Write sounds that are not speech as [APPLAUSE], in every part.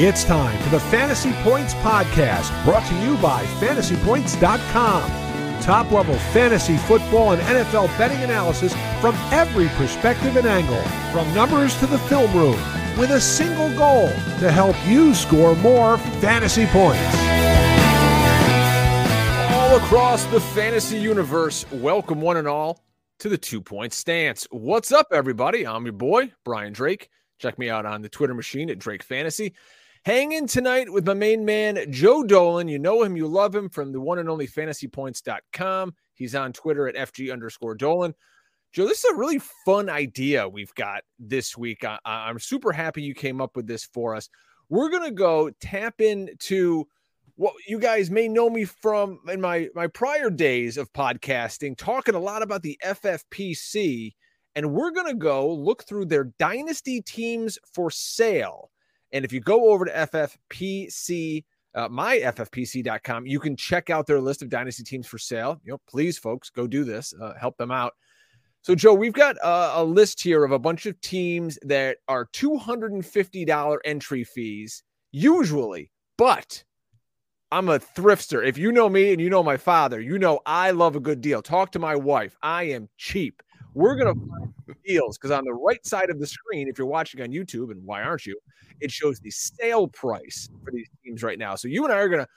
It's time for the Fantasy Points Podcast, brought to you by fantasypoints.com. Top level fantasy football and NFL betting analysis from every perspective and angle, from numbers to the film room, with a single goal to help you score more fantasy points. All across the fantasy universe, welcome one and all to the two point stance. What's up, everybody? I'm your boy, Brian Drake. Check me out on the Twitter machine at Drake Fantasy. Hanging tonight with my main man, Joe Dolan. You know him, you love him from the one and only fantasypoints.com. He's on Twitter at FG underscore Dolan. Joe, this is a really fun idea we've got this week. I, I'm super happy you came up with this for us. We're going to go tap into what you guys may know me from in my, my prior days of podcasting, talking a lot about the FFPC. And we're going to go look through their dynasty teams for sale and if you go over to FFPC, uh, myffpc.com, you can check out their list of dynasty teams for sale. You know, please, folks, go do this, uh, help them out. So, Joe, we've got a, a list here of a bunch of teams that are $250 entry fees, usually, but I'm a thrifter. If you know me and you know my father, you know I love a good deal. Talk to my wife. I am cheap. We're going to find deals because on the right side of the screen, if you're watching on YouTube, and why aren't you? It shows the sale price for these teams right now. So you and I are going to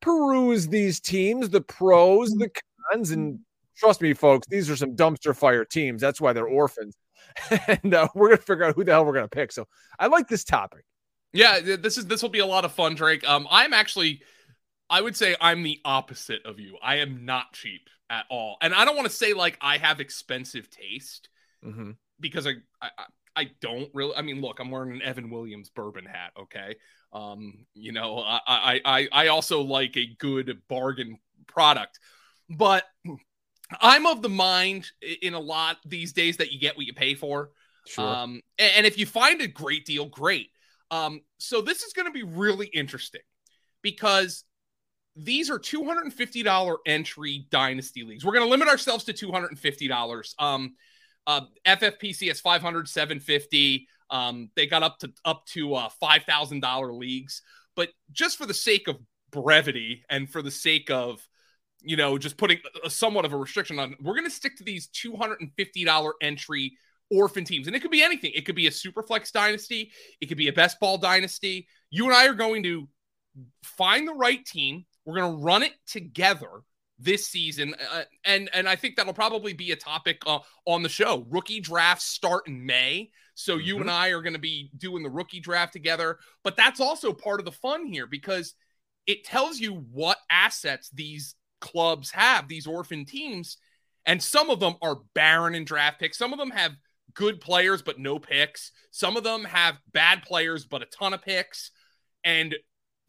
peruse these teams, the pros, the cons, and trust me, folks, these are some dumpster fire teams. That's why they're orphans. [LAUGHS] and uh, we're going to figure out who the hell we're going to pick. So I like this topic. Yeah, this is this will be a lot of fun, Drake. Um, I'm actually, I would say I'm the opposite of you. I am not cheap at all, and I don't want to say like I have expensive taste mm-hmm. because I, I I don't really. I mean, look, I'm wearing an Evan Williams bourbon hat. Okay, um, you know, I I I also like a good bargain product, but I'm of the mind in a lot these days that you get what you pay for. Sure. Um, and, and if you find a great deal, great. Um, so this is going to be really interesting because these are $250 entry dynasty leagues. We're going to limit ourselves to $250. Um, uh, FFPC is 500, 750. Um, they got up to up to uh, five thousand dollar leagues, but just for the sake of brevity and for the sake of you know just putting a, somewhat of a restriction on, we're going to stick to these two hundred and fifty dollar entry orphan teams, and it could be anything. It could be a superflex dynasty, it could be a best ball dynasty. You and I are going to find the right team. We're going to run it together this season, uh, and and I think that'll probably be a topic uh, on the show. Rookie drafts start in May, so mm-hmm. you and I are going to be doing the rookie draft together. But that's also part of the fun here because it tells you what assets these clubs have, these orphan teams, and some of them are barren in draft picks. Some of them have good players but no picks. Some of them have bad players but a ton of picks, and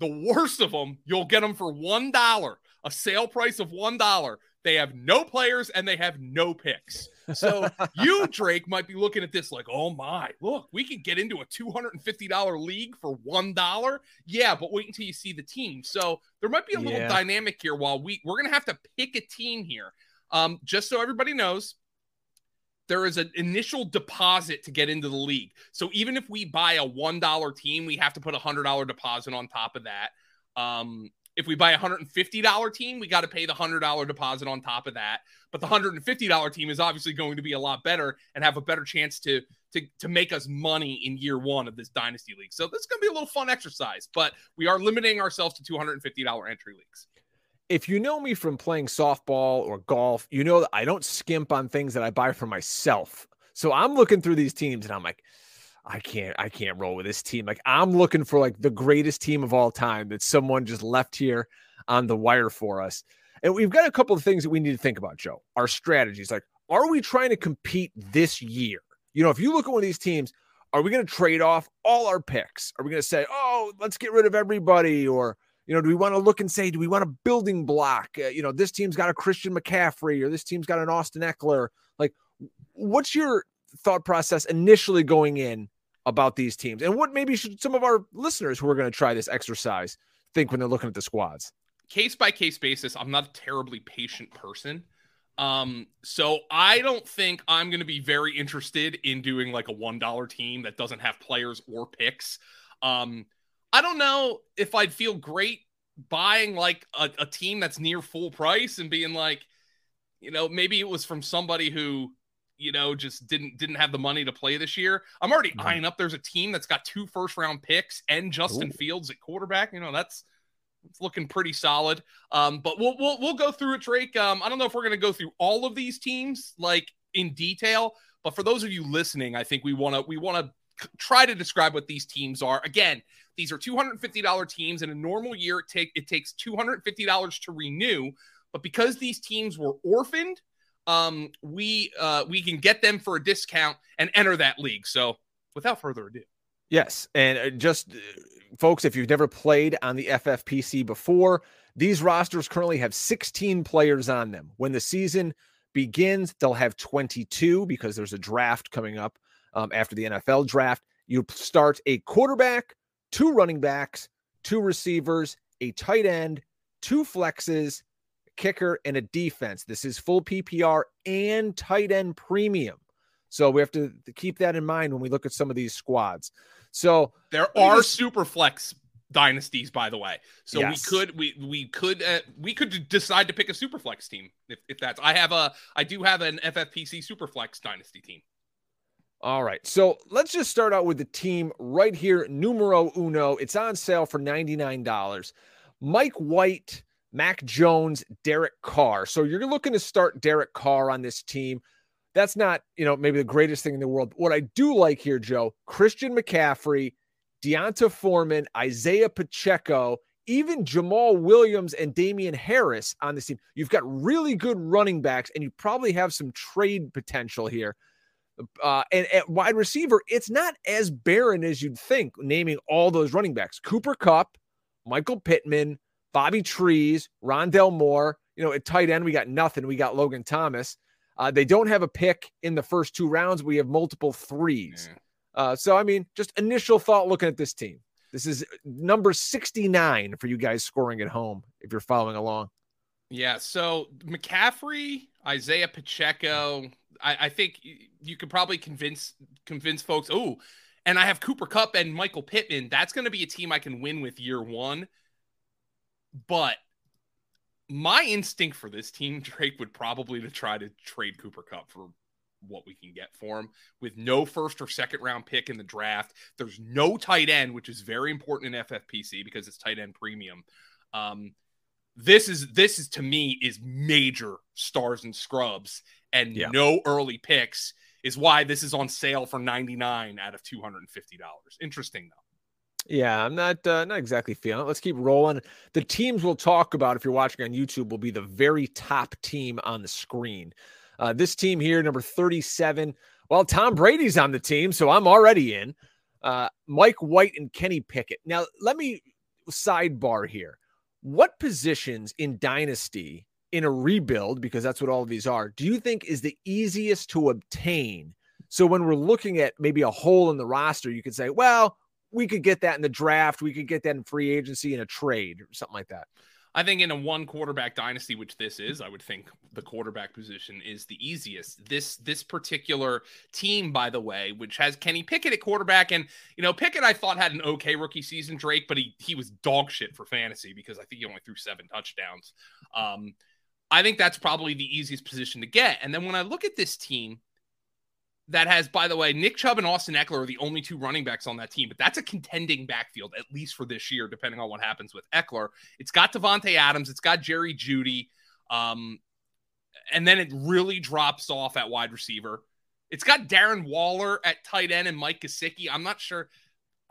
the worst of them, you'll get them for one dollar a sale price of $1. They have no players and they have no picks. So [LAUGHS] you, Drake, might be looking at this like, oh my, look, we can get into a $250 league for $1. Yeah, but wait until you see the team. So there might be a little yeah. dynamic here while we we're gonna have to pick a team here. Um, just so everybody knows, there is an initial deposit to get into the league. So even if we buy a $1 team, we have to put a $100 deposit on top of that. Um, if we buy a $150 team, we got to pay the $100 deposit on top of that. But the $150 team is obviously going to be a lot better and have a better chance to to to make us money in year 1 of this dynasty league. So this is going to be a little fun exercise, but we are limiting ourselves to $250 entry leagues. If you know me from playing softball or golf, you know that I don't skimp on things that I buy for myself. So I'm looking through these teams and I'm like, I can't I can't roll with this team. Like I'm looking for like the greatest team of all time that someone just left here on the wire for us. And we've got a couple of things that we need to think about, Joe. Our strategies. Like, are we trying to compete this year? You know, if you look at one of these teams, are we going to trade off all our picks? Are we going to say, oh, let's get rid of everybody? Or, you know, do we want to look and say, do we want a building block? Uh, you know, this team's got a Christian McCaffrey or this team's got an Austin Ekeler. Like, what's your thought process initially going in about these teams? And what maybe should some of our listeners who are going to try this exercise think when they're looking at the squads? Case by case basis, I'm not a terribly patient person. Um, so I don't think I'm going to be very interested in doing like a $1 team that doesn't have players or picks. Um, I don't know if I'd feel great buying like a, a team that's near full price and being like, you know, maybe it was from somebody who you know, just didn't didn't have the money to play this year. I'm already mm-hmm. eyeing up. There's a team that's got two first round picks and Justin Ooh. Fields at quarterback. You know, that's it's looking pretty solid. Um, but we'll we'll we'll go through it, Drake. Um, I don't know if we're gonna go through all of these teams like in detail, but for those of you listening, I think we want to we want to try to describe what these teams are. Again, these are $250 teams. In a normal year, it take it takes $250 to renew. But because these teams were orphaned, um, we uh, we can get them for a discount and enter that league. So without further ado. Yes, and uh, just uh, folks, if you've never played on the FFPC before, these rosters currently have 16 players on them. When the season begins, they'll have 22 because there's a draft coming up um, after the NFL draft. You start a quarterback, two running backs, two receivers, a tight end, two flexes, kicker, and a defense. This is full PPR and tight end premium. So we have to keep that in mind when we look at some of these squads. So there are just, super flex dynasties, by the way. So yes. we could we we could uh, we could decide to pick a super flex team if, if that's. I have a I do have an FFPC super flex dynasty team. All right. So let's just start out with the team right here, numero uno. It's on sale for $99. Mike White Mac Jones, Derek Carr. So you're looking to start Derek Carr on this team. That's not, you know, maybe the greatest thing in the world. What I do like here, Joe, Christian McCaffrey, D'Onta Foreman, Isaiah Pacheco, even Jamaal Williams and Damien Harris on this team. You've got really good running backs, and you probably have some trade potential here. Uh, and at wide receiver, it's not as barren as you'd think, naming all those running backs. Cooper Kupp, Michael Pittman, Bobby Trees, Rondale Moore. You know, at tight end, we got nothing. We got Logan Thomas. Uh, they don't have a pick in the first two rounds. We have multiple threes. Yeah. Uh, so, I mean, just initial thought looking at this team. This is number 69 for you guys scoring at home if you're following along. Yeah. So, McCaffrey, Isaiah Pacheco, I, I think you could probably convince convince folks. Oh, and I have Cooper Kupp and Michael Pittman. That's going to be a team I can win with year one. But my instinct for this team, [LAUGHS] Drake, would probably to try to trade Cooper Kupp for what we can get for him with no first or second round pick in the draft. There's no tight end, which is very important in FFPC because it's tight end premium. Um, this is this is to me is major stars and scrubs and yeah. no early picks is why this is on sale for 99 out of $250. Interesting though. Yeah, I'm not uh, not exactly feeling it. Let's keep rolling. The teams we'll talk about if you're watching on YouTube will be the very top team on the screen. Uh, this team here, number 37. Well, Tom Brady's on the team, so I'm already in. Uh, Mike White and Kenny Pickett. Now, let me sidebar here. What positions in Dynasty in a rebuild, because that's what all of these are, do you think is the easiest to obtain? So when we're looking at maybe a hole in the roster, you could say, well, we could get that in the draft. We could get that in free agency in a trade or something like that. I think in a one quarterback dynasty, which this is, I would think the quarterback position is the easiest. This this particular team, by the way, which has Kenny Pickett at quarterback, and you know Pickett, I thought had an okay rookie season, Drake, but he he was dog shit for fantasy because I think he only threw seven touchdowns. Um, I think that's probably the easiest position to get. And then when I look at this team, that has, by the way, Nick Chubb and Austin Ekeler are the only two running backs on that team, but that's a contending backfield, at least for this year, depending on what happens with Ekeler. It's got Davante Adams, it's got Jerry Jeudy, um, and then it really drops off at wide receiver. It's got Darren Waller at tight end and Mike Gesicki. I'm not sure.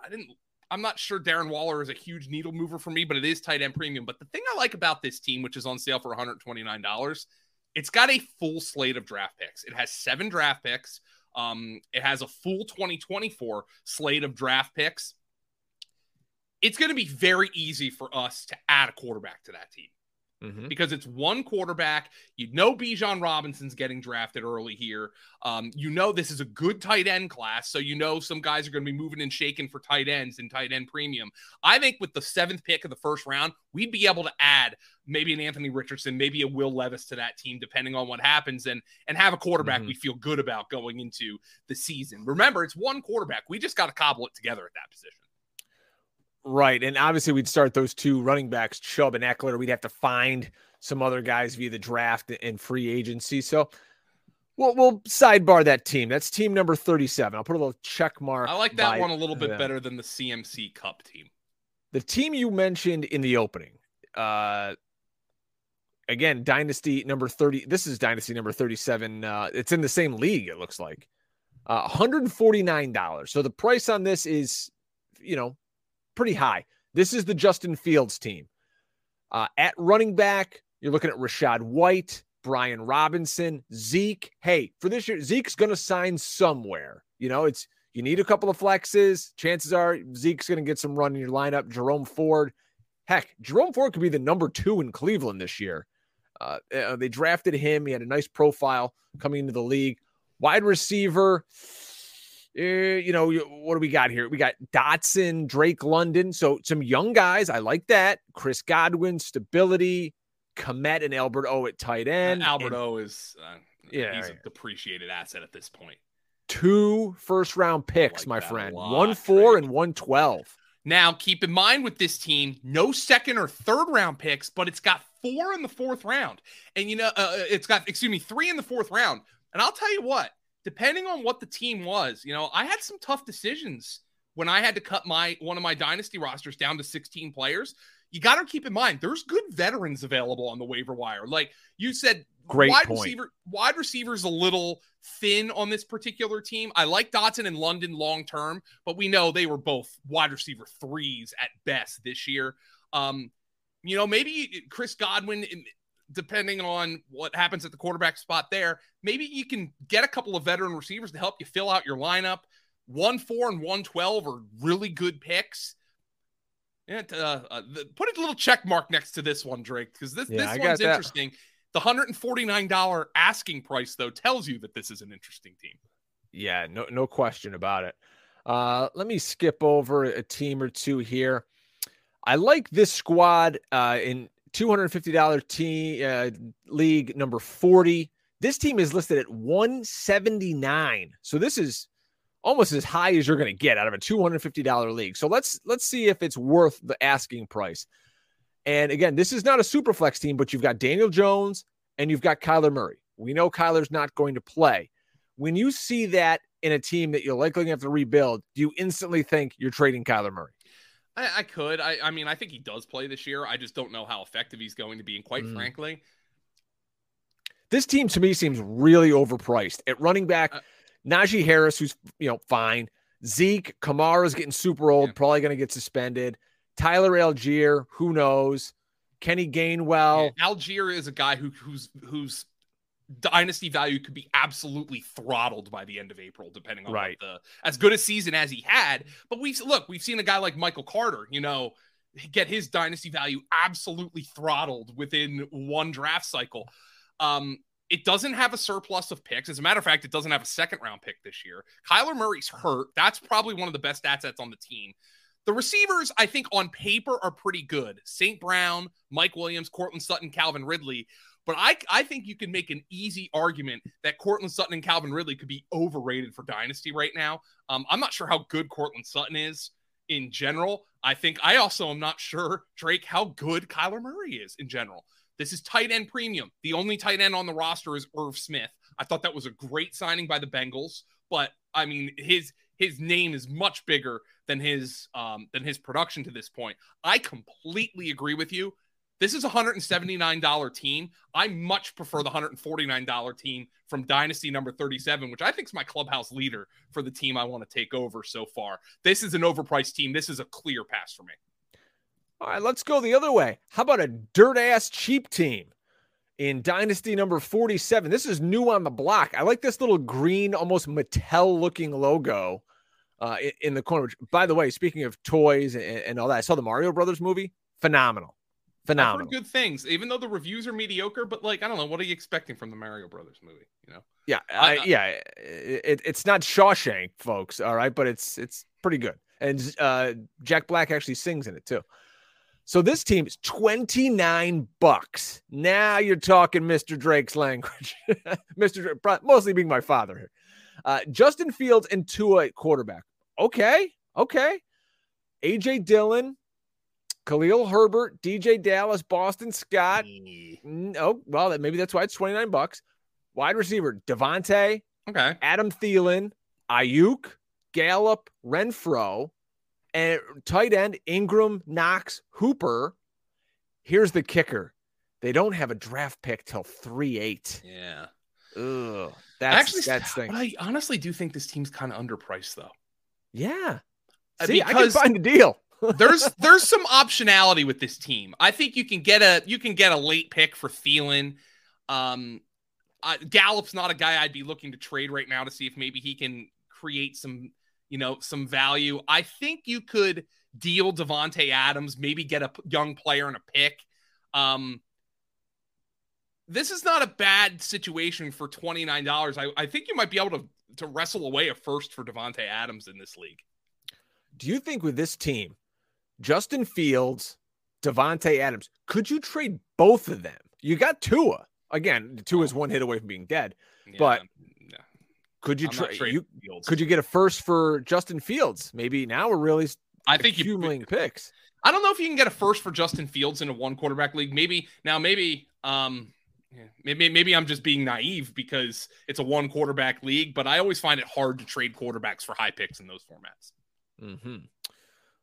I didn't. I'm not sure Darren Waller is a huge needle mover for me, but it is tight end premium. But the thing I like about this team, which is on sale for $129, it's got a full slate of draft picks. It has seven draft picks. Um, it has a full 2024 slate of draft picks. It's going to be very easy for us to add a quarterback to that team mm-hmm. because it's one quarterback. You know, Bijan Robinson's getting drafted early here. Um, you know, this is a good tight end class. So, you know, some guys are going to be moving and shaking for tight ends and tight end premium. I think with the seventh pick of the first round, we'd be able to add maybe an Anthony Richardson, maybe a Will Levis to that team, depending on what happens, and and have a quarterback mm-hmm. we feel good about going into the season. Remember, it's one quarterback. We just got to cobble it together at that position. Right. And obviously, we'd start those two running backs, Chubb and Ekeler. We'd have to find some other guys via the draft and free agency. So we'll, we'll sidebar that team. That's team number 37. I'll put a little check mark. I like that one a little bit them. better than the CMC Kupp team. The team you mentioned in the opening, uh, again, Dynasty number 30. This is Dynasty number 37. Uh, it's in the same league, it looks like. Uh, $149. So the price on this is, you know, pretty high. This is the Justin Fields team. Uh, at running back, you're looking at Rachaad White, Brian Robinson, Zeke. Hey, for this year, Zeke's going to sign somewhere. You know, it's you need a couple of flexes. Chances are Zeke's going to get some run in your lineup. Jerome Ford. Heck, Jerome Ford could be the number two in Cleveland this year. Uh, uh they drafted him. He had a nice profile coming into the league. Wide receiver, uh, you know, what do we got here? We got Dotson, Drake London. So some young guys. I like that. Chris Godwin, stability. Kmet and Albert O at tight end. Uh, Albert and, O is, uh, yeah, he's right. a depreciated asset at this point. Two first round picks, like my friend. Lot, one four and one twelve. Now, keep in mind with this team, no second or third round picks, but it's got four in the fourth round. And, you know, uh, it's got, excuse me, three in the fourth round. And I'll tell you what, depending on what the team was, you know, I had some tough decisions when I had to cut my one of my dynasty rosters down to 16 players. You got to keep in mind there's good veterans available on the waiver wire. Like you said, great wide point. receiver wide receivers a little thin on this particular team. I like Dotson and London long term, but we know they were both wide receiver threes at best this year. Um, you know, maybe Chris Godwin depending on what happens at the quarterback spot there, maybe you can get a couple of veteran receivers to help you fill out your lineup. One four and one twelve are really good picks. And uh, uh, the, put a little check mark next to this one, Drake, because this yeah, this one's interesting. The hundred and forty nine dollar asking price though tells you that this is an interesting team. Yeah, no no question about it. Uh, let me skip over a team or two here. I like this squad uh, in $250 team uh, league number 40. This team is listed at 179. So this is almost as high as you're going to get out of a $250 league. So let's let's see if it's worth the asking price. And again, this is not a super flex team, but you've got Daniel Jones and you've got Kyler Murray. We know Kyler's not going to play. When you see that in a team that you're likely going to have to rebuild, do you instantly think you're trading Kyler Murray? I, I could. I, I mean, I think he does play this year. I just don't know how effective he's going to be. And quite mm. frankly, this team to me seems really overpriced. At running back, uh, Najee Harris, who's you know fine. Zeke Kamara's getting super old, yeah. probably going to get suspended. Tyler Allgeier, who knows? Kenny Gainwell. Yeah, Allgeier is a guy who who's who's dynasty value could be absolutely throttled by the end of April, depending on right. the as good a season as he had. But we've look, we've seen a guy like Michael Carter, you know, get his dynasty value absolutely throttled within one draft cycle. Um, it doesn't have a surplus of picks. As a matter of fact, it doesn't have a second round pick this year. Kyler Murray's hurt. That's probably one of the best assets on the team. The receivers, I think, on paper are pretty good. St. Brown, Mike Williams, Courtland Sutton, Calvin Ridley. But I, I think you can make an easy argument that Courtland Sutton and Calvin Ridley could be overrated for Dynasty right now. Um, I'm not sure how good Courtland Sutton is in general. I think I also am not sure, Drake, how good Kyler Murray is in general. This is tight end premium. The only tight end on the roster is Irv Smith. I thought that was a great signing by the Bengals, but I mean his his name is much bigger than his um, than his production to this point. I completely agree with you. This is a $179 team. I much prefer the $149 team from Dynasty number 37, which I think is my clubhouse leader for the team I want to take over so far. This is an overpriced team. This is a clear pass for me. All right, let's go the other way. How about a dirt ass cheap team in Dynasty number 47? This is new on the block. I like this little green, almost Mattel looking logo uh, in, the corner. Which, By the way, speaking of toys and, and all that, I saw the Mario Brothers movie. Phenomenal phenomenal. good things, even though the reviews are mediocre. But like, I don't know, what are you expecting from the Mario Brothers movie? You know? Yeah, I, I, yeah. It, it's not Shawshank, folks. All right, but it's it's pretty good, and uh, Jack Black actually sings in it too. So this team is 29 bucks. Now you're talking Mr. Drake's language. [LAUGHS] Mr. Drake, mostly being my father here. Uh, Justin Fields and Tua quarterback. Okay. Okay. AJ Dillon, Khalil Herbert, DJ Dallas, Boston Scott. Oh, well, maybe that's why it's 29 bucks. Wide receiver, Davante. Okay. Adam Thielen, Aiyuk, Gallup, Renfrow, and tight end, Ingram, Knox, Hooper. Here's the kicker. They don't have a draft pick till 3 8. Yeah. Ugh. That's Actually, that's thing. I honestly do think this team's kind of underpriced, though. Yeah. Uh, See, I can find a deal. There's there's some optionality with this team. I think you can get a you can get a late pick for Thielen. Um, uh, Gallup's not a guy I'd be looking to trade right now to see if maybe he can create some you know some value. I think you could deal Davante Adams, maybe get a young player and a pick. Um, this is not a bad situation for twenty nine dollars. I, I think you might be able to to wrestle away a first for Davante Adams in this league. Do you think with this team, Justin Fields, Davante Adams, could you trade both of them? You got Tua. Again, Tua is one hit away from being dead. But yeah. Could you trade you Fields. could you get a first for Justin Fields? Maybe now we're really I think you. accumulating picks. I don't know if you can get a first for Justin Fields in a one quarterback league. Maybe now, maybe, um, yeah, maybe, maybe I'm just being naive because it's a one quarterback league. But I always find it hard to trade quarterbacks for high picks in those formats. Mm-hmm.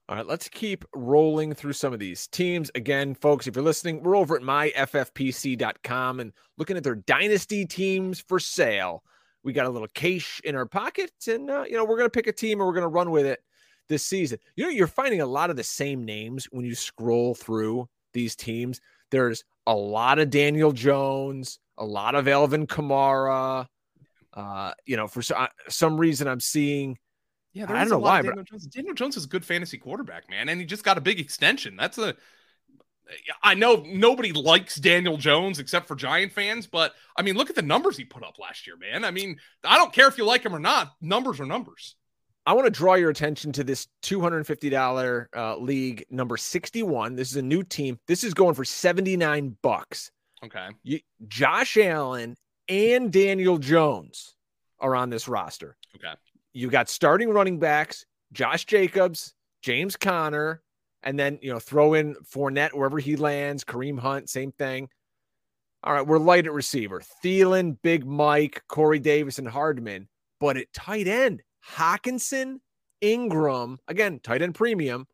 All right, let's keep rolling through some of these teams. Again, folks, if you're listening, we're over at myffpc.com and looking at their dynasty teams for sale. We got a little cash in our pocket, and uh, you know we're to pick a team and we're to run with it this season. You know, you're finding a lot of the same names when you scroll through these teams. There's a lot of Daniel Jones, a lot of Alvin Kamara. Uh, you know, for so, uh, some reason, I'm seeing Yeah, I don't know why, but- Daniel Jones. Daniel Jones is a good fantasy quarterback, man, and he just got a big extension. That's a. I know nobody likes Daniel Jones except for Giant fans, but I mean, look at the numbers he put up last year, man. I mean, I don't care if you like him or not. Numbers are numbers. I want to draw your attention to this $250 uh, league number 61. This is a new team. This is going for 79 bucks. Okay. You, Josh Allen and Daniel Jones are on this roster. Okay. You got starting running backs, Josh Jacobs, James Conner, and then, you know, throw in Fournette wherever he lands, Kareem Hunt, same thing. All right, we're light at receiver. Thielen, Big Mike, Corey Davis, and Hardman. But at tight end, Hockenson, Ingram, again, tight end premium,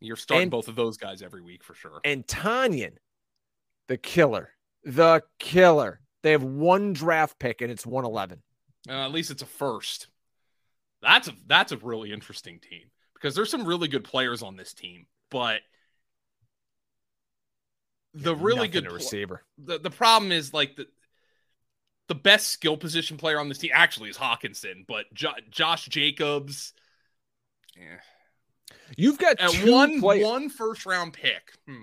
You're starting And- both of those guys every week for sure. and Tonyan, the killer. The killer. They have one draft pick and it's 111. Uh, at least it's a first. That's a that's a really interesting team because there's some really good players on this team, but the really good at pl- receiver. the, the problem is like the the best skill position player on this team actually is Hockenson, but jo- Josh Jacobs yeah. You've got at two one players. one first round pick. Hmm.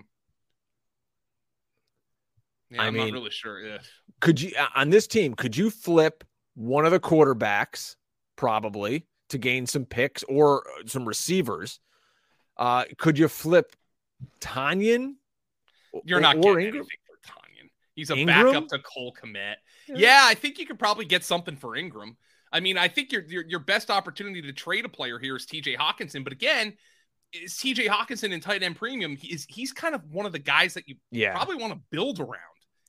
Yeah, I I'm mean- not really sure. Yeah. Could you uh, on this team? Could you flip one of the quarterbacks probably to gain some picks or uh, some receivers? Uh, could you flip Tonyan? You're not or getting Ingram? anything for Tonyan. He's a Ingram? backup to Cole Kmet. Yeah, I think you could probably get something for Ingram. I mean, I think your your, your best opportunity to trade a player here is TJ Hockenson. But again, is TJ Hockenson in tight end premium? He is he's kind of one of the guys that you Yeah. probably want to build around.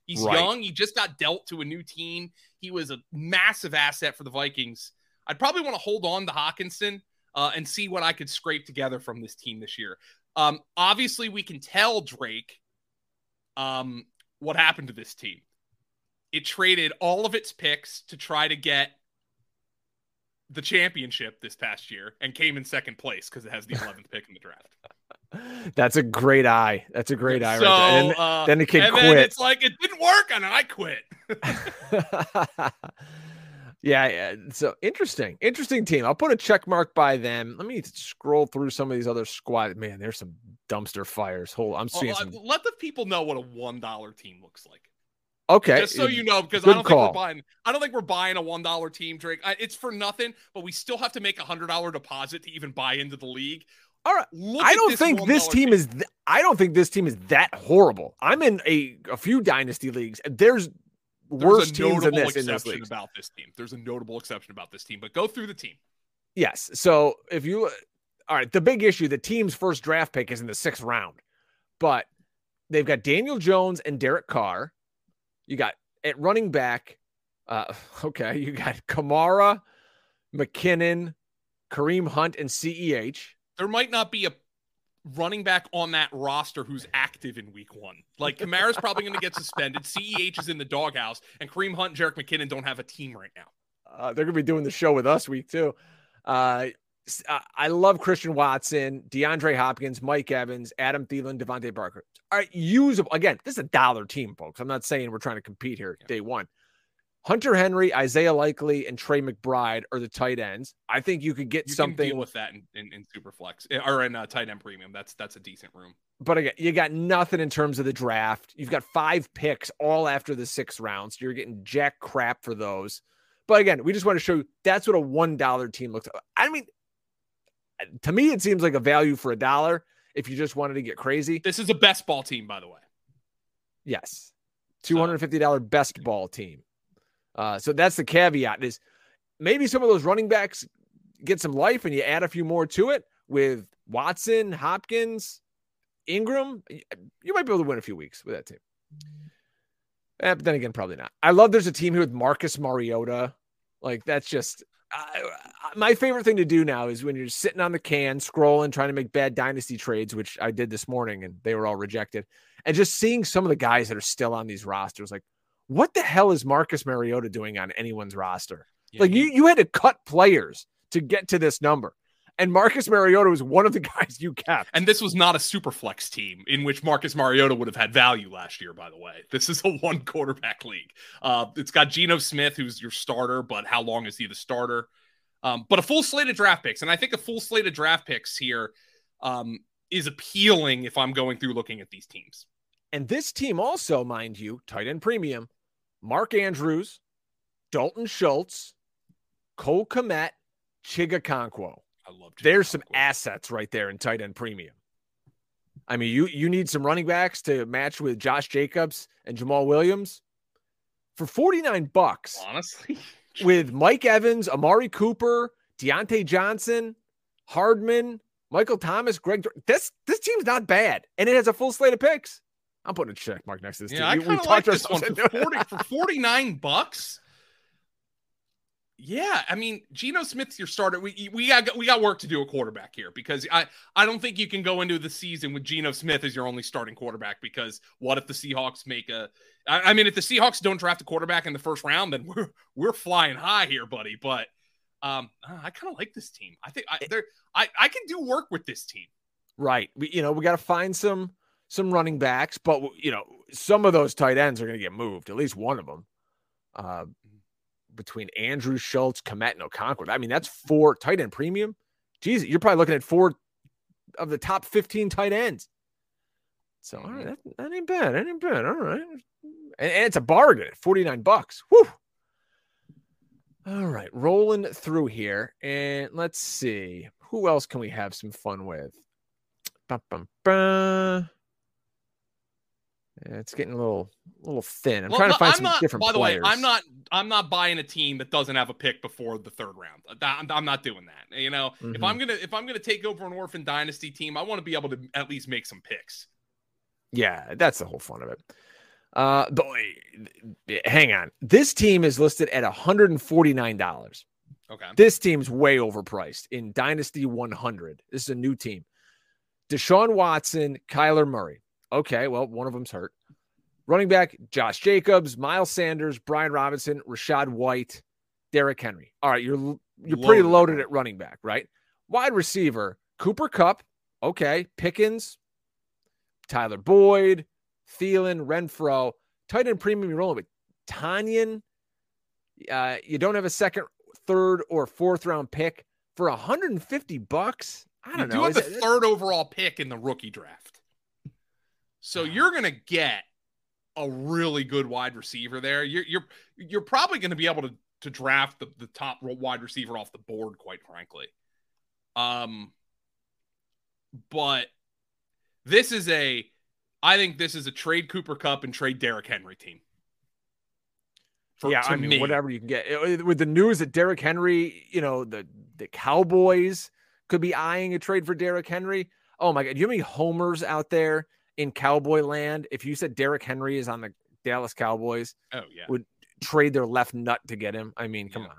He's Right. young. He just got dealt to a new team. He was a massive asset for the Vikings. I'd probably want to hold on to Hockenson uh, and see what I could scrape together from this team this year. Um, obviously, we can tell Drake um, what happened to this team. It traded all of its picks to try to get the championship this past year and came in second place because it has the [LAUGHS] 11th pick in the draft. That's a great eye. That's a great eye so, right there. And uh, then the kid and then quit. it's like it didn't work and I quit. [LAUGHS] [LAUGHS] yeah, yeah. So interesting, interesting team. I'll put a check mark by them. Let me scroll through some of these other squads. Man, there's some dumpster fires. Hold, I'm seeing Well, some. uh, let the people know what a one dollar team looks like. Okay, Just so you know, because I good don't think call. we're buying. I don't think we're buying a one dollar team, Drake. I, it's for nothing, but we still have to make a hundred dollar deposit to even buy into the league. All right. Look I don't think this $1 team is. Th- I don't think this team is that horrible. I'm in a a few dynasty leagues. There's worse a teams than notable this in this exception league. about this team. There's a notable exception about this team, but go through the team. Yes. So if you, all right, the big issue, the team's first draft pick is in the sixth round, but they've got Daniel Jones and Derek Carr. You got at running back, uh, [LAUGHS] okay, you got Kamara, McKinnon, Kareem Hunt, and CEH. There might not be a running back on that roster who's active in week one. Like Kamara's probably going to get suspended. [LAUGHS] CEH is in the doghouse, and Kareem Hunt and Jerick McKinnon don't have a team right now. Uh, they're going to be doing the show with us week two. Uh, I love Christian Watson, DeAndre Hopkins, Mike Evans, Adam Thielen, DeVante Parker. All right, usable. Again, this is a dollar team, folks. I'm not saying we're trying to compete here yeah. day one. Hunter Henry, Isaiah Likely, and Trey McBride are the tight ends. I think you could get you something with that in, in, in Superflex eh, or in uh, tight end premium. That's that's a decent room. But again, you got nothing in terms of the draft. You've got five picks all after the six rounds. You're getting jack crap for those. But again, we just want to show you that's what a one dollar team looks like. I mean, to me, it seems like a value for a dollar if you just wanted to get crazy. This is a best ball team, by the way. Yes. $250 best ball team. Uh, so that's the caveat is maybe some of those running backs get some life and you add a few more to it with Watson, Hopkins, Ingram. You might be able to win a few weeks with that team. Eh, but then again, probably not. I love there's a team here with Marcus Mariota. Like that's just I, my favorite thing to do now is when you're sitting on the can, scrolling, trying to make bad dynasty trades, which I did this morning and they were all rejected, and just seeing some of the guys that are still on these rosters. Like, what the hell is Marcus Mariota doing on anyone's roster? Yeah, like, you, you had to cut players to get to this number. And Marcus Mariota was one of the [LAUGHS] guys you kept. And this was not a super flex team in which Marcus Mariota would have had value last year, by the way. This is a [LAUGHS] one quarterback league. Uh, it's got Geno Smith, who's your starter, but how long is he the starter? Um, but a full slate of draft picks. And I think a full slate of draft picks here um, is appealing if I'm going through looking at these teams. And this team also, mind you, tight end premium, Mark Andrews, Dalton Schultz, Cole Kmet, Chigga I love. There's some assets right there in tight end premium. I mean, you you need some running backs to match with Josh Jacobs and Jamaal Williams for 49 bucks. Honestly, [LAUGHS] with Mike Evans, Amari Cooper, Diontae Johnson, Hardman, Michael Thomas, Greg. This this team's not bad, and it has a full slate of picks. I'm putting a check mark next to this. Yeah, team. I kind of like this one for 40 for [LAUGHS] 49 bucks. Yeah, I mean, Geno Smith's your starter. We we got we got work to do a quarterback here because I I don't think you can go into the season with Geno Smith as your only starting quarterback because what if the Seahawks make a I, I mean if the Seahawks don't draft a quarterback in the first round then [LAUGHS] we're we're flying high here, buddy. But um, I kind of like this team. I think I there I I can do work with this team. Right. We you know we got to find some some running backs, but you know some of those tight ends are going to get moved. At least one of them. Uh, between Andrew Schultz, Kmet, and. I mean, that's four tight end premium. Jeez, you're probably looking at four of the top 15 tight ends. So, all right, that, that ain't bad. That ain't bad. All right. And, and it's a bargain 49 bucks. Whew. All right, rolling through here. And let's see. Who else can we have some fun with? Bum, bum, bum. It's getting a little, a little thin. I'm well, trying to find I'm some not, different. By the players. way, I'm not, I'm not buying a team that doesn't have a pick before the third round. I'm, I'm not doing that. You know, mm-hmm. if I'm gonna, if I'm gonna take over an orphan dynasty team, I want to be able to at least make some picks. Yeah, that's the whole fun of it. Uh, but hang on, this team is listed at 149 dollars. Okay, this team's way overpriced in Dynasty 100. This is a new team. Deshaun Watson, Kyler Murray. Okay, well, one of them's hurt. Running back, Josh Jacobs, Miles Sanders, Brian Robinson, Rachaad White, Derrick Henry. All right, you're you're loaded. pretty loaded at running back, right? Wide receiver, Cooper Kupp. okay, Pickens, Tyler Boyd, Thielen, Renfrow. Tight end premium, you're rolling with Tonyan. Uh, you don't have a second, third, or fourth round pick for 150 bucks. I don't you know. Do have the third overall pick in the rookie draft. So you're going to get a really good wide receiver there. You're you're you're probably going to be able to to draft the, the top wide receiver off the board, quite frankly. Um, but this is a, I think this is a trade Cooper Kupp and trade Derrick Henry team. For, yeah, I mean, me. whatever you can get with the news that Derrick Henry, you know, the the Cowboys could be eyeing a trade for Derrick Henry. Oh my God. Do you have any homers out there in Cowboy land? If you said Derrick Henry is on the Dallas Cowboys, oh, yeah. would trade their left nut to get him. I mean, come Yeah. on.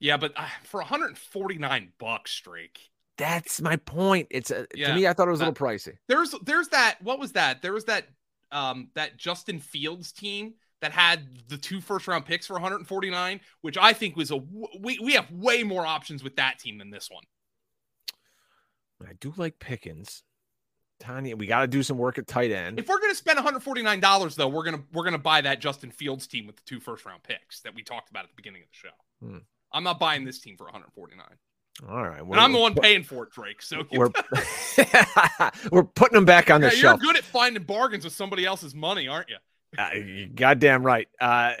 Yeah, but uh, for 149 bucks, Drake. That's my point. It's a, Yeah. to me, I thought it was a Uh, little pricey. There's there's that what was that? There was that um that Justin Fields team that had the two first round picks for 149, which I think was a w- we we have way more options with that team than this one. I do like Pickens. Tanya, we got to do some work at tight end. If we're gonna spend 149 dollars though, we're gonna we're gonna buy that Justin Fields team with the two first round picks that we talked about at the beginning of the show. Hmm. I'm not buying this team for 149, All right. and I'm the one paying for it, Drake. So We're, [LAUGHS] [LAUGHS] we're putting them back on the you're shelf. good at finding bargains with somebody else's money, aren't you? Uh, you're goddamn right. Uh,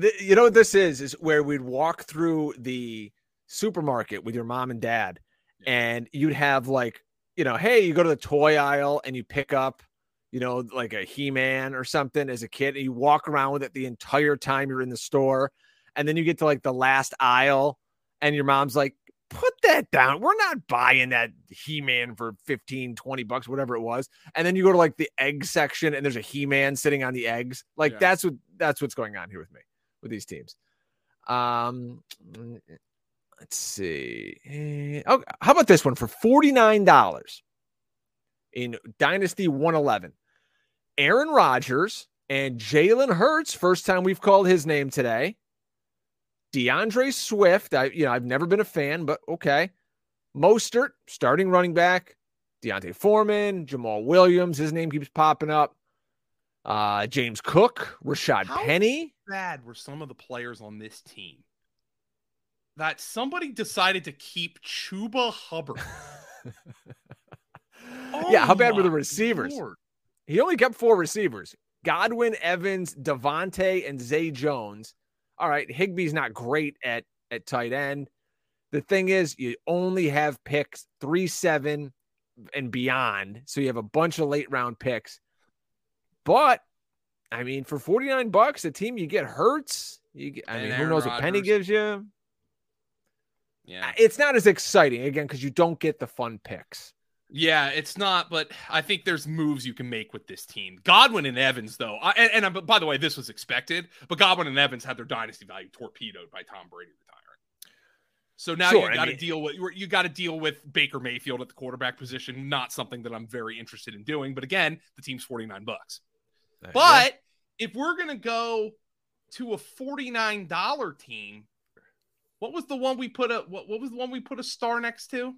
th- you know what this is? Is where we'd walk through the supermarket with your mom and dad, and you'd have like, you know, hey, you go to the toy aisle and you pick up, you know, like a He-Man or something as a kid, and you walk around with it the entire time you're in the store, and then you get to like the last aisle, and your mom's like, put that down. We're not buying that He-Man for 15, 20 bucks, whatever it was. And then you go to like the egg section and there's a He-Man sitting on the eggs. Like Yeah. that's what that's what's going on here with me with these teams. Um let's see. Eh, Oh, how about this one for $49 in Dynasty 111? Aaron Rodgers and Jalen Hurts, first time we've called his name today. DeAndre Swift, I you know, I've never been a fan, but okay. Mostert, starting running back. D'Onta Foreman, Jamaal Williams, his name keeps popping up. Uh, James Cook, Rashad How- Penny. bad were some of the players on this team that somebody decided to keep Chuba Hubbard? [LAUGHS] yeah, oh how bad were Oh the receivers? Lord. He only kept four receivers Godwin, Evans, Davante, and Zay Jones. All right, Higbee's not great at, at tight end. The thing is, you only have picks three, seven, and beyond. So you have a bunch of late round picks. But I mean, for 49 bucks, a team you get hurts. You get, I And mean, who Aaron knows what Penny gives you? Yeah. It's not as exciting again because you don't get the fun picks. Yeah, it's not, but I think there's moves you can make with this team. Godwin and Evans, though, I, and, and uh, by the way, this was expected, but Godwin and Evans had their dynasty value torpedoed by Tom Brady retiring. So now Sure, you got to mean- deal with you got to deal with Baker Mayfield at the quarterback position. Not something that I'm very interested in doing. But again, the team's 49 bucks. But if we're gonna go to a $49 team, what was the one we put a what, what was the one we put a star next to?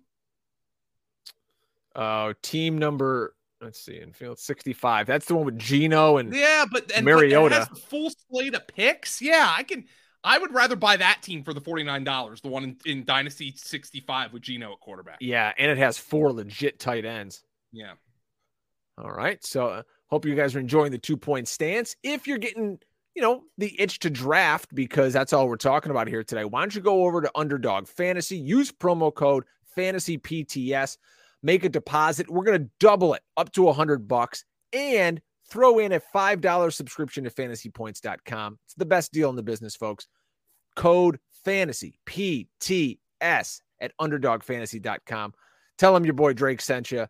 Uh, team number, let's see, in field 65. That's the one with Geno and Yeah, but and Mariota. But full slate of picks. Yeah, I can. I would rather buy that team for the forty nine dollars, the one in, in Dynasty sixty five with Geno at quarterback. yeah, and it has four legit tight ends. Yeah, All right. So uh, hope you guys are enjoying the two point stance. If you're getting, you know, the itch to draft, because that's all we're talking about here today, why don't you go over to Underdog Fantasy, use promo code Fantasy PTS, make a deposit. We're going to double it up to a hundred bucks and throw in a $5 subscription to fantasypoints.com. It's the best deal in the business, folks. Code Fantasy PTS at underdogfantasy.com. Tell them your boy Drake sent you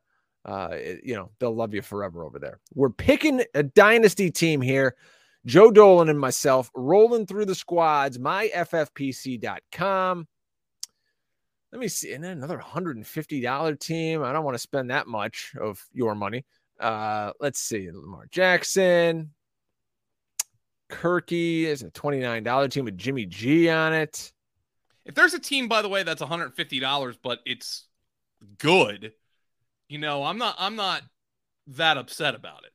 uh, you know, they'll love you forever over there. We're picking a dynasty team here. Joe Dolan and myself rolling through the squads, myffpc.com. Let me see. And then another $150 team. I don't want to spend that much of your money. Uh, let's see. Lamar Jackson. Kirky is a $29 team with Jimmy G on it. if there's a team, by the way, that's one hundred fifty dollars, but it's good, you know, I'm not. I'm not that upset about it.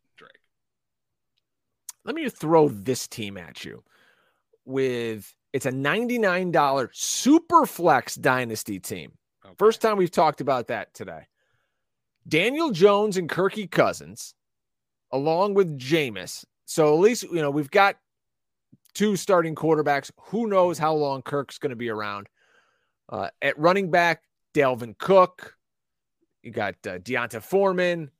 Let me throw this team at you with it's a $99 super flex dynasty team. Okay. First time we've talked about that today. Daniel Jones and Kirky Cousins, along with Jameis. So at least, you know, we've got two starting quarterbacks. Who knows how long Kirk's going to be around? Uh, at running back, Dalvin Cook. You got uh, D'Onta Foreman.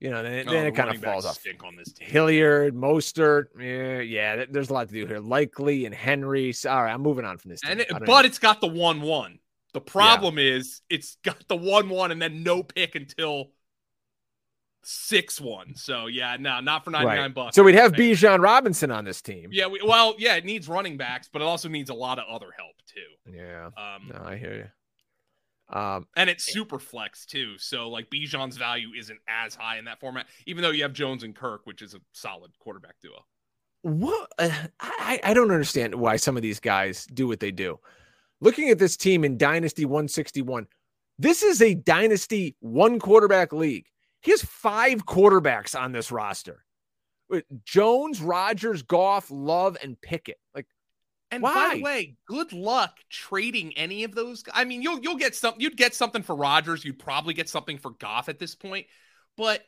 You know, then, it- Oh, then it kind of falls off. Stink on this team. Hilliard, Mostert. Yeah, yeah, there's a lot to do here. Likely and Henry. All right, I'm moving on from this. and it, but know. it's got the one one. The problem yeah. is it's got the one one and then no pick until six one. So yeah, no, not for ninety nine right. bucks. So we'd have Bijan Robinson on this team. Yeah, we, well, yeah, it needs running backs, but it also needs a lot of other help too. Yeah, um, no, I hear you. Um, and it's super flex too. So like Bijan's value isn't as high in that format, even though you have Jones and Kirk, which is a solid quarterback duo. What uh, I I don't understand why some of these guys do what they do. Looking at this team in Dynasty 161, this is a Dynasty one quarterback league. He has five quarterbacks on this roster. Jones, Rodgers, Goff, Love, and Pickett. Like and Why? by the way, good luck trading any of those. I mean, you'll you'll get some. You'd get something for Rodgers. You'd probably get something for Goff at this point. But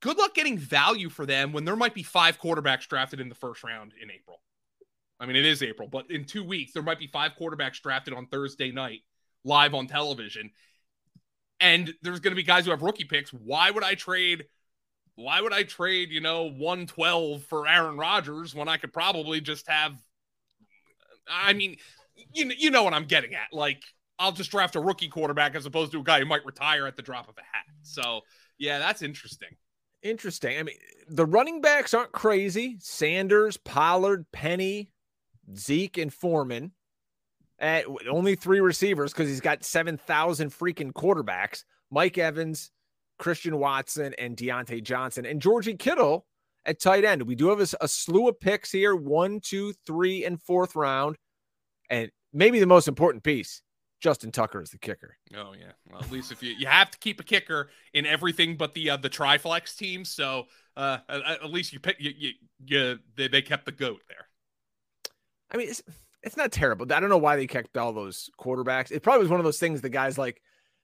good luck getting value for them when there might be five quarterbacks drafted in the first round in April. I mean, it is April, but in two weeks there might be five quarterbacks drafted on Thursday night live on television, and there's going to be guys who have rookie picks. Why would I trade? Why would I trade? You know, one twelve for Aaron Rodgers when I could probably just have I mean, you you know what I'm getting at. Like, I'll just draft a rookie quarterback as opposed to a guy who might retire at the drop of a hat. So, yeah, that's interesting. Interesting. I mean, the running backs aren't crazy. Sanders, Pollard, Penny, Zeke, and Foreman. At only three receivers because he's got 7,000 freaking quarterbacks. Mike Evans, Christian Watson, and Diontae Johnson. And Georgie Kittle at tight end. We do have a, a, slew of picks here one, two, three, and fourth round. And maybe the most important piece Justin Tucker is the kicker. Oh, yeah. Well, at least if you, you have to keep a kicker in everything but the uh, the Triflex team. So uh, at, at least you pick, you, you, you they, they kept the GOAT there. I mean, it's, it's not terrible. I don't know why they kept all those quarterbacks. It probably was one of those things the guys like,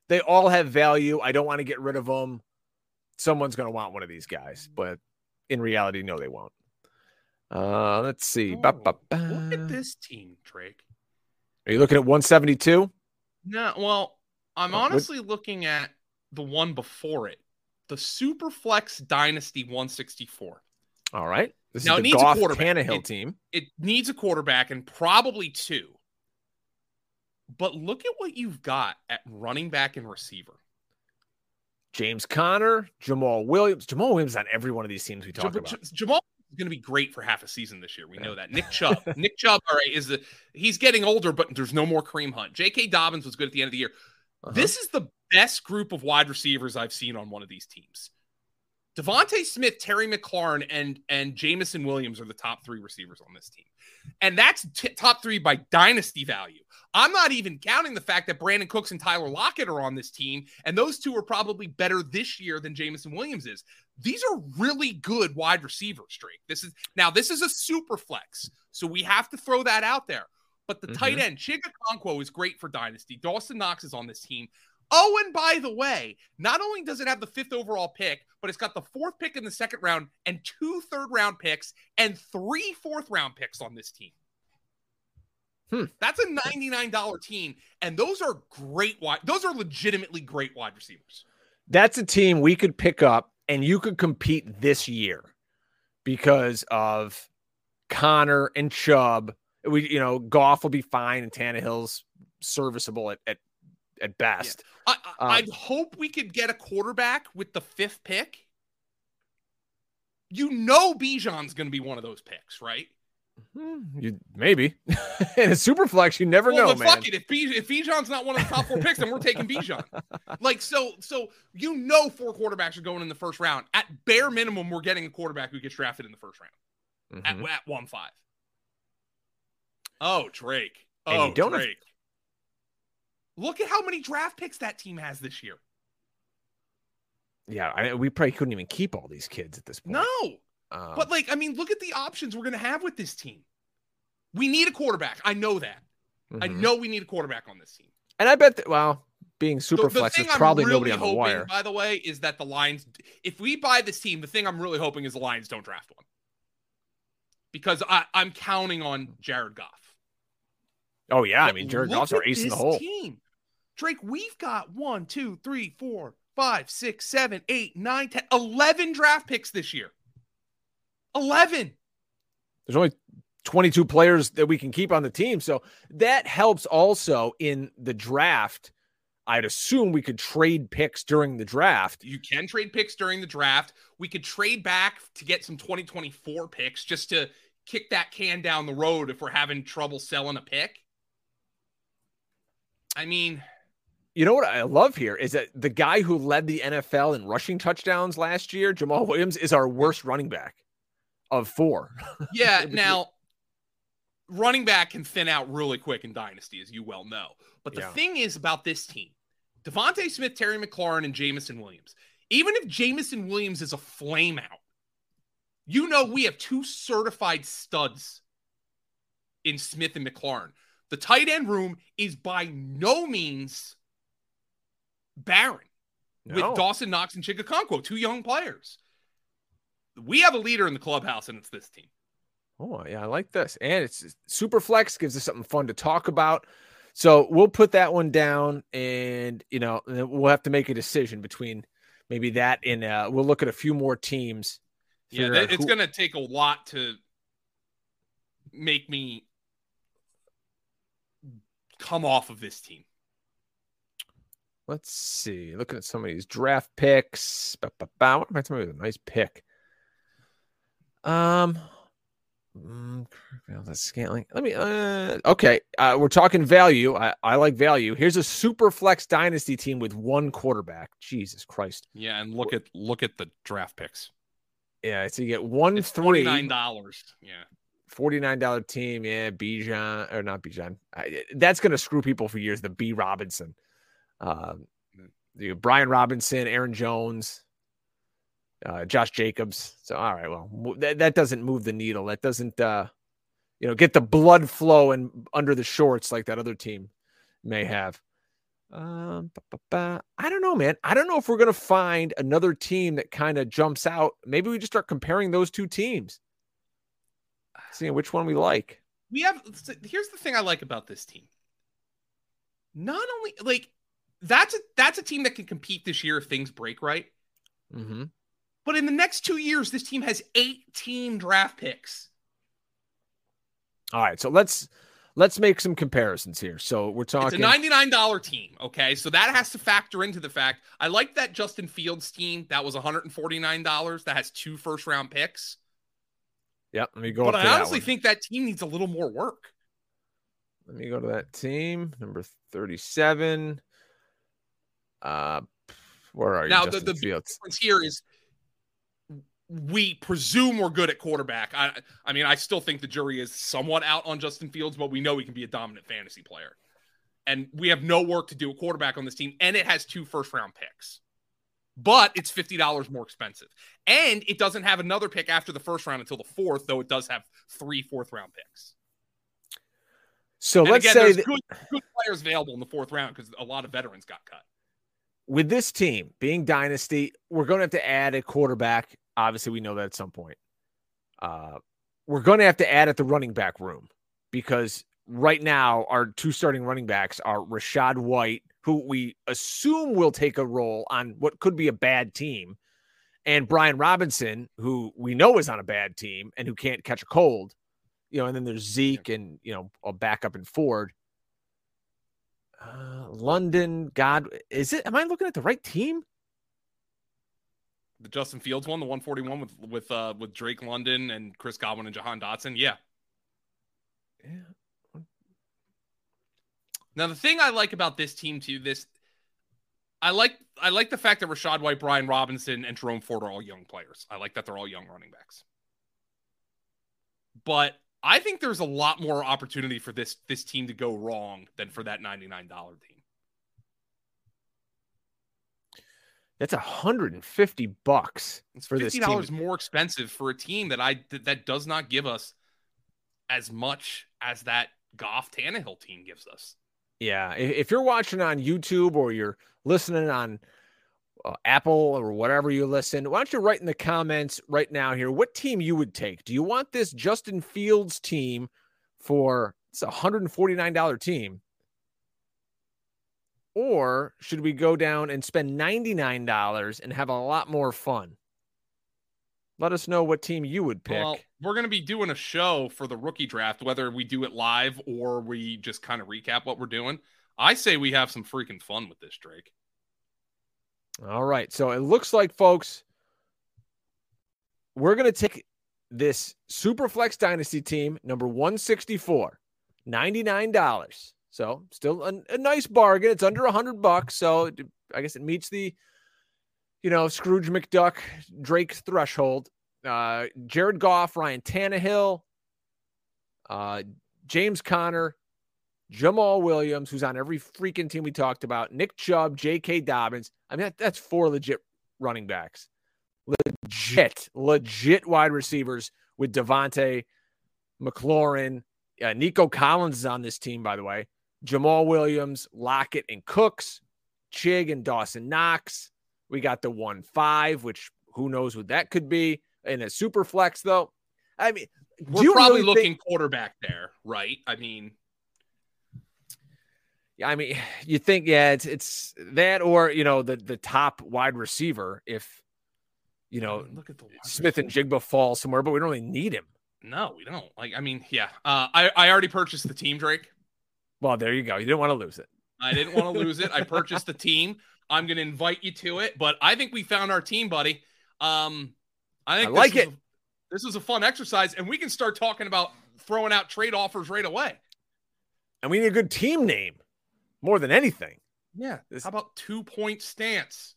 they all have value. I don't want to get rid of them. Someone's going to want one of these guys, but in reality, no, they won't. Uh, let's see. Oh, ba, ba, ba. Look at this team, Drake. Are you looking at 172? No, well, I'm oh, honestly what? looking at the one before it, the Superflex Dynasty 164. All right. This now, is the it needs Goff a quarterback. Tannehill it, team. It needs a quarterback and probably two. But look at what you've got at running back and receiver. James Conner, Jamaal Williams. Jamaal Williams on every one of these teams we talk about. J- Jamaal is going to be great for half a season this year. We know that. Nick Chubb. [LAUGHS] Nick Chubb, all right, is the he's getting older, but there's no more Kareem Hunt. J.K. Dobbins was good at the end of the year. Uh-huh. This is the best group of wide receivers I've seen on one of these teams. DeVonta Smith, Terry McLaurin, and and Jameson Williams are the top three receivers on this team, and that's t- top three by dynasty value. I'm not even counting the fact that Brandin Cooks and Tyler Lockett are on this team, and those two are probably better this year than Jameson Williams is. These are really good wide receivers, Drake. This is now this is a super flex, so we have to throw that out there. But the mm-hmm. tight end, Chig Okonkwo, is great for Dynasty. Dawson Knox is on this team. Oh, and by the way, not only does it have the fifth overall pick, but it's got the fourth pick in the second round and two third round picks and three fourth round picks on this team. Hmm. That's a $99 team. And those are great wide, those are legitimately great wide receivers. That's a team we could pick up and you could compete this year because of Conner and Chubb. We, you know, Goff will be fine and Tannehill's serviceable at, at, at best. Yeah. I, I, um, hope we could get a quarterback with the fifth pick. You know, Bijan's going to be one of those picks, right? Hmm, you maybe [LAUGHS] in a super flex, you never well, know, man. Fuck it. If Bij- if Bijan's not one of the top four picks, then we're taking Bijan. [LAUGHS] like so, so you know, four quarterbacks are going in the first round. At bare minimum, we're getting a quarterback who gets drafted in the first round mm-hmm. at, at one five. Oh, Drake. Oh, don't Drake. Have... Look at how many draft picks that team has this year. Yeah, I, we probably couldn't even keep all these kids at this point. No, um, but like, I mean, look at the options we're going to have with this team. We need a quarterback. I know that. Mm-hmm. I know we need a quarterback on this team. And I bet that, well, being super the, the flex probably really nobody on the hoping, wire. By the way, is that the Lions, if we buy this team, the thing I'm really hoping is the Lions don't draft one. Because I, I'm counting on Jared Goff. Oh, yeah. But I mean, Jared Goff's our ace in the hole. Team. Drake, we've got one, two, three, four, five, six, seven, eight, nine, ten, eleven draft picks this year. 11. There's only 22 players that we can keep on the team. So that helps also in the draft. I'd assume we could trade picks during the draft. You can trade picks during the draft. We could trade back to get some 2024 picks just to kick that can down the road if we're having trouble selling a pick. I mean, you know what I love here is that the guy who led the NFL in rushing touchdowns last year, Jamaal Williams, is our worst running back of four. [LAUGHS] Yeah. now, running back can thin out really quick in Dynasty, as you well know. But the yeah. thing is about this team DeVonta Smith, Terry McLaurin, and Jameson Williams. Even if Jameson Williams is a flame out, you know we have two certified studs in Smith and McLaurin. The tight end room is by no means barren no. with Dawson Knox and Chig Okonkwo, two young players. We have a leader in the clubhouse, and it's this team. Oh, yeah, I like this. And it's super flex, gives us something fun to talk about. So we'll put that one down, and you know, we'll have to make a decision between maybe that and uh, we'll look at a few more teams. Yeah, it's who... going to take a lot to make me come off of this team. Let's see. Looking at some of these draft picks. What about somebody with a nice pick? Um, mm, that's Scantling. Let me. Uh, okay, uh, we're talking value. I, I like value. Here's a super flex dynasty team with one quarterback. Jesus Christ. Yeah, and look at look at the draft picks. Yeah, so you get one it's three nine dollars. Yeah, forty nine dollar team. Yeah, Bijan or not Bijan. That's gonna screw people for years. The B Robinson. Um, you Brian Robinson, Aaron Jones, uh, Josh Jacobs. So, all right, well, that, that doesn't move the needle. That doesn't, uh, you know, get the blood flow and under the shorts like that other team may have. Um, I don't know, man. I don't know if we're to find another team that kind of jumps out. Maybe we just start comparing those two teams, seeing which one we like. We have, here's the thing I like about this team. Not only, like, that's a that's a team that can compete this year if things break right. Mm-hmm. But in the next two years, this team has 18 draft picks. All right, so let's let's make some comparisons here. So we're talking it's a $99 team. Okay. So that has to factor into the fact I like that Justin Fields team. That was $149. That has two first round picks. Yep. Let me go. But I honestly think that team needs a little more work. Let me go to that team. Number 37. Uh, where are you? Now, the, the difference here is we presume we're good at quarterback. I, I mean, I still think the jury is somewhat out on Justin Fields, but we know he can be a dominant fantasy player. And we have no work to do at quarterback on this team, and it has two first round picks. But it's $50 more expensive. And it doesn't have another pick after the first round until the fourth, though it does have three fourth round picks. So and let's again, say that- good, good players available in the fourth round because a lot of veterans got cut with this team being dynasty, we're going to have to add a quarterback. Obviously, we know that at some point. Uh, we're going to have to add at the running back room because right now our two starting running backs are Rachaad White, who we assume will take a role on what could be a bad team, and Brian Robinson, who we know is on a bad team and who can't catch a cold. You know, and then there's Zeke and you know a backup in Ford. Uh, London, God, is it? Am I looking at the right team? The Justin Fields one, the 141 with with uh with Drake London and Chris Godwin and Jahan Dotson. Yeah. Yeah. Now the thing I like about this team too, this I like I like the fact that Rachaad White, Brian Robinson, and Jerome Ford are all young players. I like that they're all young running backs. But I think there's a lot more opportunity for this this team to go wrong than for that $99 team. That's 150 bucks it's for $50 this $50 more expensive for a team that I that does not give us as much as that Goff Tannehill team gives us. Yeah, if you're watching on YouTube or you're listening on Uh, Apple or whatever you listen, why don't you write in the comments right now here what team you would take? Do you want this Justin Fields team for it's a $149 team? Or should we go down and spend $99 and have a lot more fun? Let us know what team you would pick. Well, we're going to be doing a show for the rookie draft, whether we do it live or we just kind of recap what we're doing. I say we have some freaking fun with this, Drake. All right. So it looks like, folks, we're going to take this Superflex Dynasty team, number 164, $99. So still a, a nice bargain. It's under 100 bucks. So I guess it meets the, you know, Scrooge McDuck Drake threshold. Uh, Jared Goff, Ryan Tannehill, uh, James Conner, Jamaal Williams, who's on every freaking team we talked about, Nick Chubb, J.K. Dobbins. I mean, that, that's four legit running backs, legit, legit wide receivers with DeVonta, McLaurin, uh, Nico Collins is on this team, by the way. Jamaal Williams, Lockett, and Cooks, Chig and Dawson Knox. We got the one five, which who knows what that could be in a super flex, though. I mean, we're probably really looking think... quarterback there, right? I mean, I mean, [SIGHS] you think, yeah, it's it's that or you know the the top wide receiver if you know I mean, look at the Smith receiver. and Jigba fall somewhere, but we don't really need him. No, we don't. Like, I mean, yeah, uh, I I already purchased the team, Drake. Well, there you go. You didn't want to lose it. I didn't want to lose it. I purchased the team. I'm going to invite you to it, but I think we found our team, buddy. Um, I think I like it. A, this is a fun exercise, and we can start talking about throwing out trade offers right away. And we need a good team name more than anything. Yeah. This, How about two point stance?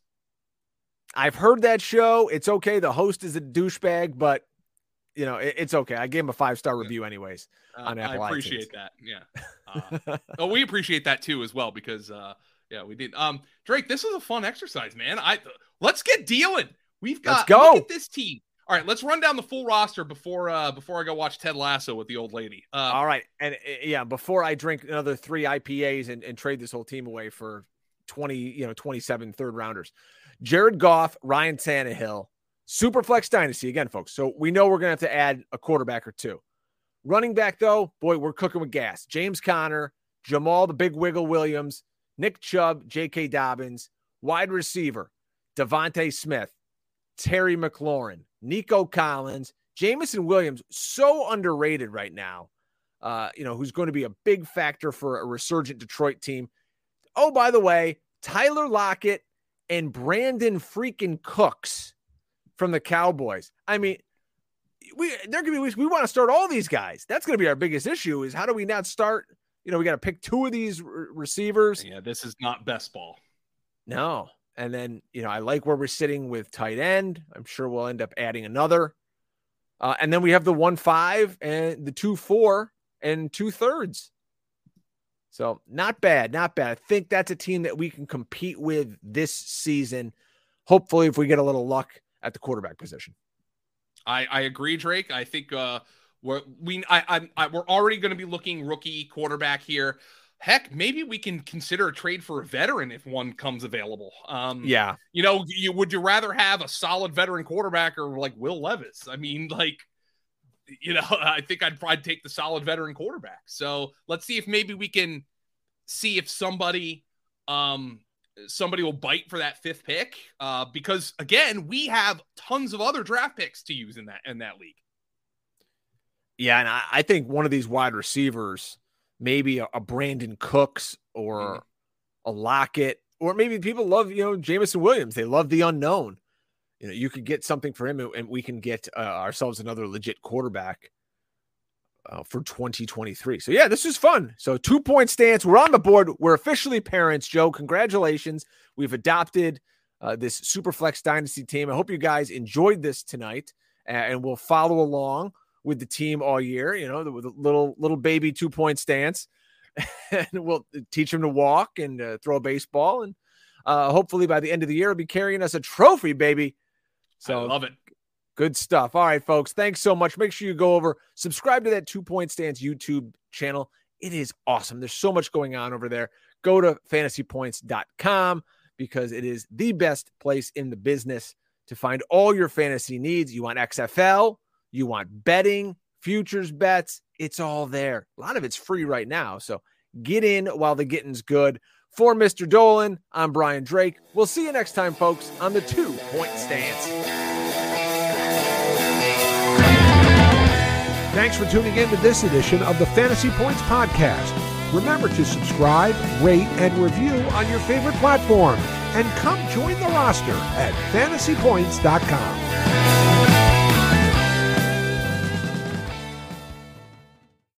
I've heard that show. It's okay. The host is a douchebag, but you know it, it's okay. I gave him a five star review, anyways, uh, on Apple. I appreciate iTunes. that. Yeah. [LAUGHS] Uh, oh, we appreciate that too as well because uh, yeah, we did. Um, Drake, this is a fun exercise, man. I let's get dealing. We've got let's go. Look at this team. All right, let's run down the full roster before uh before I go watch Ted Lasso with the old lady. Uh, All right, and uh, yeah, before I drink another three IPAs and, and trade this whole team away for twenty, you know, 27 third rounders. Jared Goff, Ryan Tannehill, Superflex Dynasty again, folks. So we know we're gonna have to add a quarterback or two. Running back though, boy, we're cooking with gas. James Conner, Jamaal the Big Wiggle Williams, Nick Chubb, J.K. Dobbins, wide receiver, DeVonta Smith, Terry McLaurin, Nico Collins, Jameson Williams, so underrated right now. Uh, you know, who's going to be a big factor for a resurgent Detroit team. Oh, by the way, Tyler Lockett and Brandin freaking Cooks from the Cowboys. I mean, we there could be weeks we want to start all these guys. That's going to be our biggest issue is how do we not start? You know, we got to pick two of these re- receivers. Yeah, this is not best ball. No, and then, you know, I like where we're sitting with tight end. I'm sure we'll end up adding another. Uh, and then we have the one five and the two four and two thirds. So not bad, not bad. I think that's a team that we can compete with this season. Hopefully, if we get a little luck at the quarterback position. I, I agree, Drake. I think uh, we're we I, I, I we're already going to be looking rookie quarterback here heck, maybe we can consider a trade for a veteran if one comes available. Um, yeah, you know, you would you rather have a solid veteran quarterback or like Will Levis? I mean, like, you know, [LAUGHS] I think I'd probably take the solid veteran quarterback. So let's see if maybe we can see if somebody, um, somebody will bite for that fifth pick. Uh, because again, we have tons of other draft picks to use in that in that league. Yeah, and I, I think one of these wide receivers maybe a, a Brandin Cooks or mm. a Lockett, or maybe people love, you know, Jameson Williams. They love the unknown. You know, you could get something for him and we can get uh, ourselves another legit quarterback uh, for 2023. So, yeah, this is fun. So, two point stance. We're on the board. We're officially parents, Joe. Congratulations. We've adopted uh, this Superflex Dynasty team. I hope you guys enjoyed this tonight and we'll follow along with the team all year, you know, with a little little baby two point stance, [LAUGHS] and we'll teach him to walk and uh, throw a baseball, and uh, hopefully by the end of the year, he'll be carrying us a trophy, baby. So I love it. Good stuff. All right, folks. Thanks so much. Make sure you go over, subscribe to that two point stance YouTube channel. It is awesome. There's so much going on over there. Go to fantasypoints.com because it is the best place in the business to find all your fantasy needs. You want XFL? You want betting, futures bets, it's all there. A lot of it's free right now. So get in while the getting's good. For Mr. Dolan, I'm Brian Drake. We'll see you next time, folks, on the two point stance. Thanks for tuning in to this edition of the Fantasy Points Podcast. Remember to subscribe, rate, and review on your favorite platform. And come join the roster at fantasypoints.com.